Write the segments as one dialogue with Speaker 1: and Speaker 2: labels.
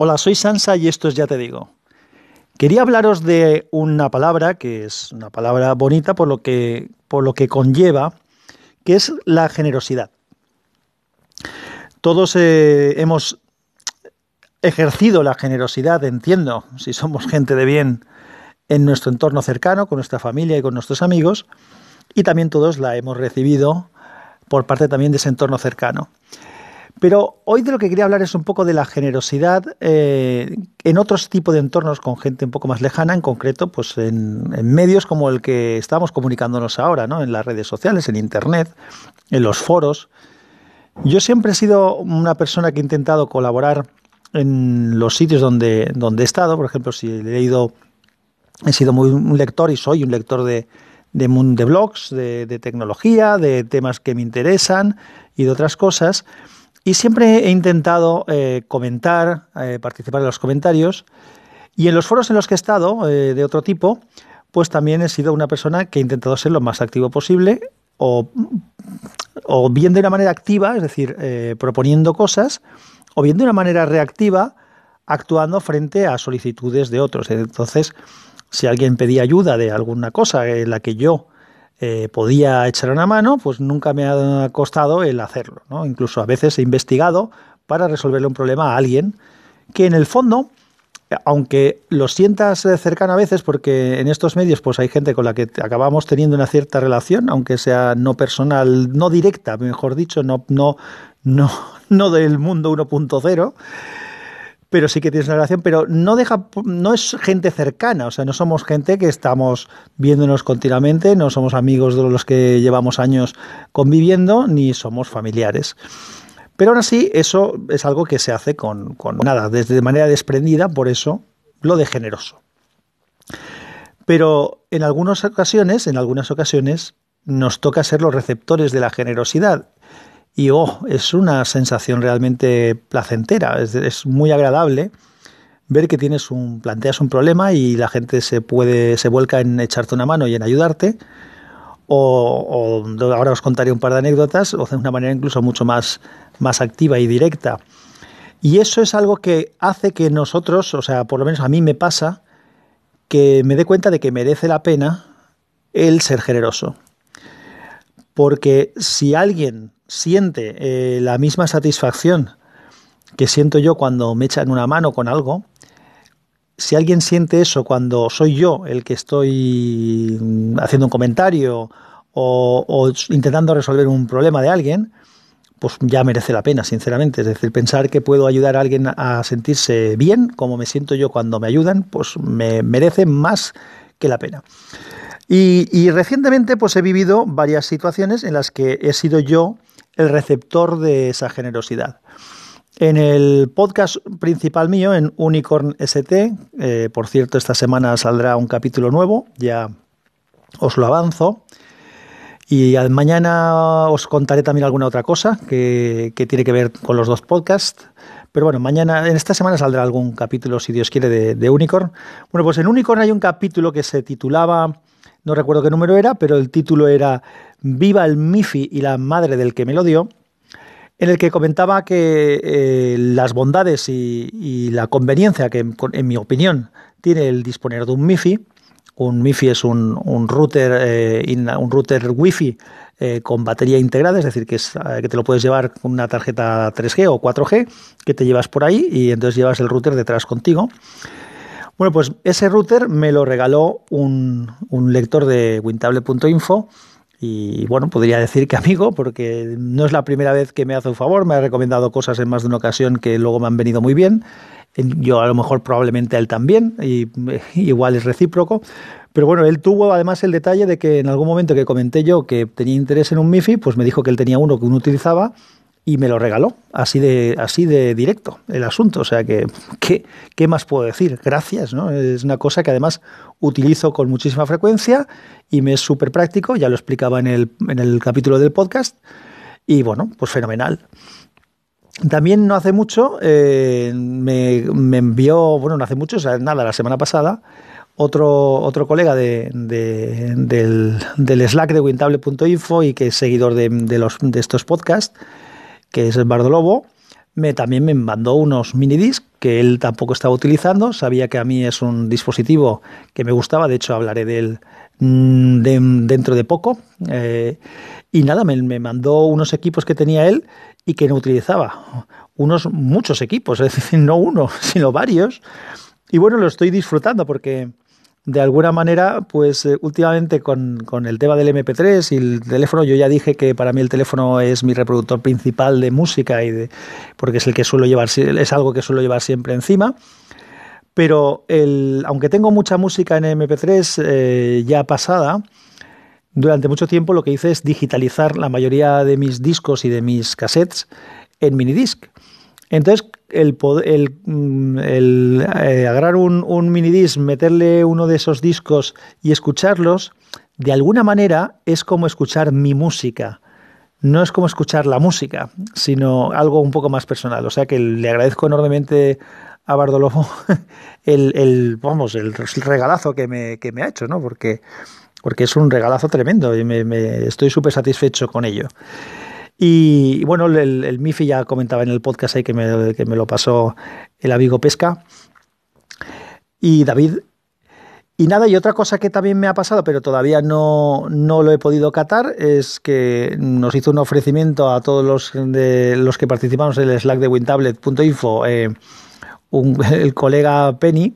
Speaker 1: Hola, soy Sansa y esto es Ya Te Digo. Quería hablaros de una palabra que es una palabra bonita por lo que, por lo que conlleva, que es la generosidad. Todos eh, hemos ejercido la generosidad, entiendo, si somos gente de bien, en nuestro entorno cercano, con nuestra familia y con nuestros amigos, y también todos la hemos recibido por parte también de ese entorno cercano. Pero hoy de lo que quería hablar es un poco de la generosidad eh, en otros tipos de entornos con gente un poco más lejana, en concreto, pues en, medios como el que estamos comunicándonos ahora, ¿no? En las redes sociales, en internet, en los foros. Yo siempre he sido una persona que he intentado colaborar en los sitios donde, donde he estado. Por ejemplo, si he leído, he sido muy un lector y soy un lector de, de, de blogs, de, de tecnología, de temas que me interesan y de otras cosas. Y siempre he intentado eh, comentar, eh, participar en los comentarios. Y en los foros en los que he estado, eh, de otro tipo, pues también he sido una persona que he intentado ser lo más activo posible, o, o bien de una manera activa, es decir, proponiendo cosas, o bien de una manera reactiva, actuando frente a solicitudes de otros. Entonces, si alguien pedía ayuda de alguna cosa en la que yo eh, podía echar una mano, pues nunca me ha costado el hacerlo. ¿no? Incluso a veces he investigado para resolverle un problema a alguien que en el fondo, aunque lo sientas cercano a veces, porque en estos medios pues hay gente con la que acabamos teniendo una cierta relación, aunque sea no personal, no directa, mejor dicho, no, no, no, no del mundo 1.0, pero sí que tienes una relación, pero no deja, no es gente cercana, o sea, no somos gente que estamos viéndonos continuamente, no somos amigos de los que llevamos años conviviendo, ni somos familiares. Pero aún así, eso es algo que se hace con, con nada, desde de manera desprendida, por eso lo de generoso. Pero en algunas ocasiones, en algunas ocasiones, nos toca ser los receptores de la generosidad y oh, es una sensación realmente placentera, es, muy agradable ver que tienes un, planteas un problema y la gente se puede, se vuelca en echarte una mano y en ayudarte. O, ahora os contaré un par de anécdotas, o de una manera incluso mucho más, más activa y directa. Y eso es algo que hace que nosotros, o sea, por lo menos a mí me pasa, que me dé cuenta de que merece la pena el ser generoso. Porque si alguien siente eh, la misma satisfacción que siento yo cuando me echan una mano con algo, si alguien siente eso cuando soy yo el que estoy haciendo un comentario o, intentando resolver un problema de alguien, pues ya merece la pena, sinceramente. Es decir, pensar que puedo ayudar a alguien a sentirse bien, como me siento yo cuando me ayudan, pues me merece más que la pena. Y, recientemente pues he vivido varias situaciones en las que he sido yo el receptor de esa generosidad. En el podcast principal mío, en Unicorn ST, eh, por cierto, esta semana saldrá un capítulo nuevo, ya os lo avanzo. Y mañana os contaré también alguna otra cosa que, tiene que ver con los dos podcasts. Pero bueno, mañana, en esta semana saldrá algún capítulo, si Dios quiere, de, de Unicorn. Bueno, pues en Unicorn hay un capítulo que se titulaba no recuerdo qué número era, pero el título era Viva el Mifi y la madre del que me lo dio, en el que comentaba que eh, las bondades y, la conveniencia que, en mi opinión, tiene el disponer de un MIFI. Un MIFI es un, router, eh, un router Wi-Fi eh, con batería integrada, es decir, que, es, que te lo puedes llevar con una tarjeta 3G o 4G que te llevas por ahí y entonces llevas el router detrás contigo. Bueno, pues ese router me lo regaló un, lector de wintable.info y bueno, podría decir que amigo, porque no es la primera vez que me hace un favor, me ha recomendado cosas en más de una ocasión que luego me han venido muy bien. Yo a lo mejor probablemente él también, y igual es recíproco. Pero bueno, él tuvo además el detalle de que en algún momento que comenté yo que tenía interés en un MIFI, pues me dijo que él tenía uno que uno utilizaba y me lo regaló, así de, así de directo el asunto. O sea que, ¿qué, qué más puedo decir? Gracias, ¿no? Es una cosa que además utilizo con muchísima frecuencia y me es súper práctico, ya lo explicaba en el, en el capítulo del podcast, y bueno, pues fenomenal. También no hace mucho eh, me, envió, bueno, no hace mucho, o sea, nada, la semana pasada, otro, otro colega de, del, del, Slack de wintable.info y que es seguidor de, los, de estos podcasts, que es el Bardo Lobo, me, también me mandó unos minidisc que él tampoco estaba utilizando. Sabía que a mí es un dispositivo que me gustaba, de hecho hablaré de él mm, dentro de poco. Eh, y nada, me, me, mandó unos equipos que tenía él y que no utilizaba. Unos muchos equipos, es decir, no uno, sino varios. Y bueno, lo estoy disfrutando porque de alguna manera, pues eh, últimamente con, con, el tema del MP3 y el teléfono, yo ya dije que para mí el teléfono es mi reproductor principal de música y de, porque es el que suelo llevar, es algo que suelo llevar siempre encima. Pero el, aunque tengo mucha música en MP3 eh, ya pasada, durante mucho tiempo lo que hice es digitalizar la mayoría de mis discos y de mis cassettes en minidisc. Entonces, el, el, mm, el eh, agarrar un, un minidisc, meterle uno de esos discos y escucharlos, de alguna manera es como escuchar mi música. No es como escuchar la música, sino algo un poco más personal. O sea que le agradezco enormemente a Bardolofo el, el, vamos, el regalazo que me, que me ha hecho, ¿no? Porque, porque es un regalazo tremendo y me, me estoy súper satisfecho con ello. Y bueno, el, MIFI ya comentaba en el podcast ahí que me, que me lo pasó el amigo Pesca. Y David. Y nada, y otra cosa que también me ha pasado, pero todavía no, no lo he podido catar, es que nos hizo un ofrecimiento a todos los de los que participamos en el Slack de WinTablet.info, eh, el colega Penny,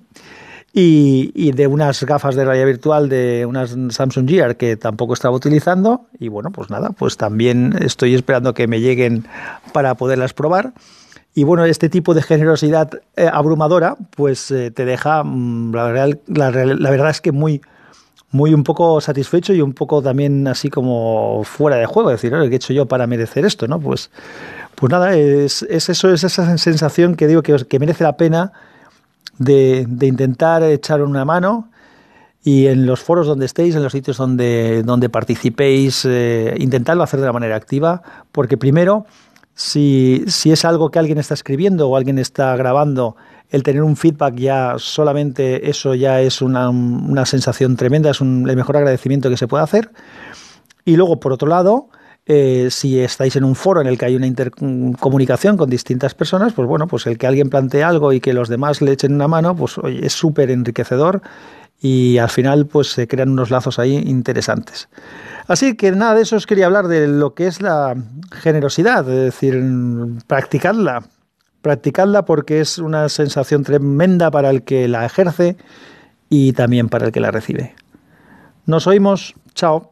Speaker 1: y, de unas gafas de realidad virtual de unas Samsung Gear que tampoco estaba utilizando. Y bueno pues nada pues también estoy esperando que me lleguen para poderlas probar. Y bueno este tipo de generosidad eh, abrumadora pues eh, te deja mm, la, verdad, la, la, verdad es que muy muy un poco satisfecho y un poco también así como fuera de juego. Decir ¿qué he hecho yo para merecer esto no pues pues nada es, es eso es esa sensación que digo que, que merece la pena de, intentar echar una mano y en los foros donde estéis, en los sitios donde, donde participéis, eh, intentarlo hacer de la manera activa, porque primero, si, si, es algo que alguien está escribiendo o alguien está grabando, el tener un feedback ya solamente eso ya es una, una sensación tremenda, es un, el mejor agradecimiento que se puede hacer. Y luego, por otro lado, eh, si estáis en un foro en el que hay una intercomunicación con distintas personas, pues bueno, pues el que alguien plantee algo y que los demás le echen una mano, pues es súper enriquecedor y al final pues se crean unos lazos ahí interesantes. Así que nada, de eso os quería hablar de lo que es la generosidad, es decir, practicadla, practicadla porque es una sensación tremenda para el que la ejerce y también para el que la recibe. Nos oímos, chao.